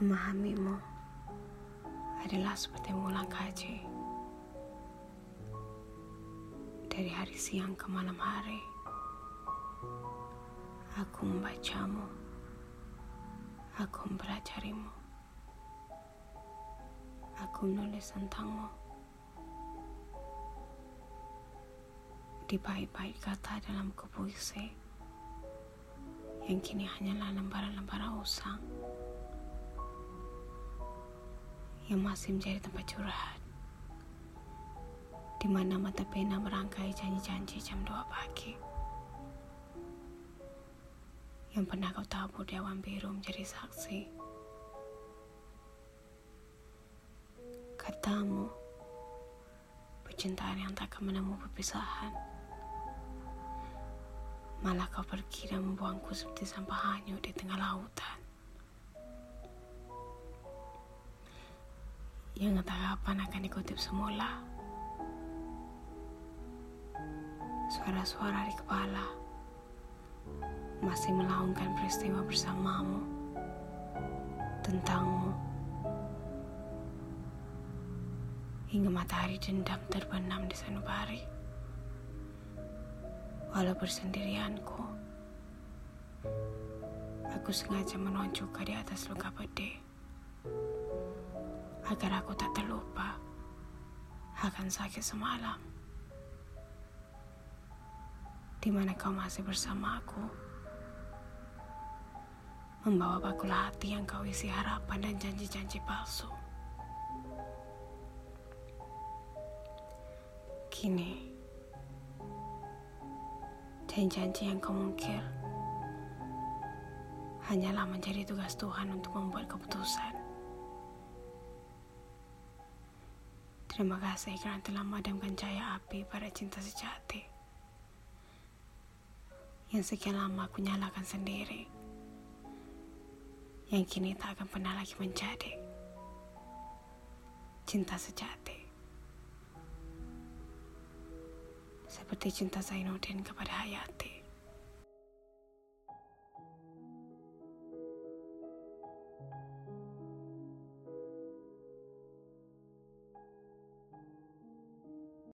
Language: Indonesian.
Memahamimu adalah seperti mengulang kaji dari hari siang ke malam hari. Aku membacamu, aku mempelajarimu, aku menulis tentangmu. Di bait-bait kata dalam buku puisi yang kini hanyalah lembaran-lembaran usang yang masih menjadi tempat curhat. Di mana mata pena merangkai janji-janji jam 2 pagi. Yang pernah kau tabur di awan biru menjadi saksi. Katamu percintaan yang tak akan menemu perpisahan. Malah kau pergi dan membuangku seperti sampah hanyut di tengah lautan. Yang kapan akan dikutip semula. Suara-suara di kepala masih melaungkan peristiwa bersamamu tentangmu hingga matahari dendam terbenam di sanubari walau bersendirianku. Aku sengaja menunjuk ke di atas luka pedih agar aku tak terlupa akan sakit semalam. Di mana kau masih bersama aku, membawa bakul hati yang kau isi harapan dan janji-janji palsu. Kini, dan janji yang kau mungkir hanyalah menjadi tugas Tuhan untuk membuat keputusan. Terima kasih karena telah memadamkan cahaya api pada cinta sejati. Yang sekian lama aku nyalakan sendiri. Yang kini tak akan pernah lagi menjadi cinta sejati. seperti cinta Zainuddin kepada Hayati.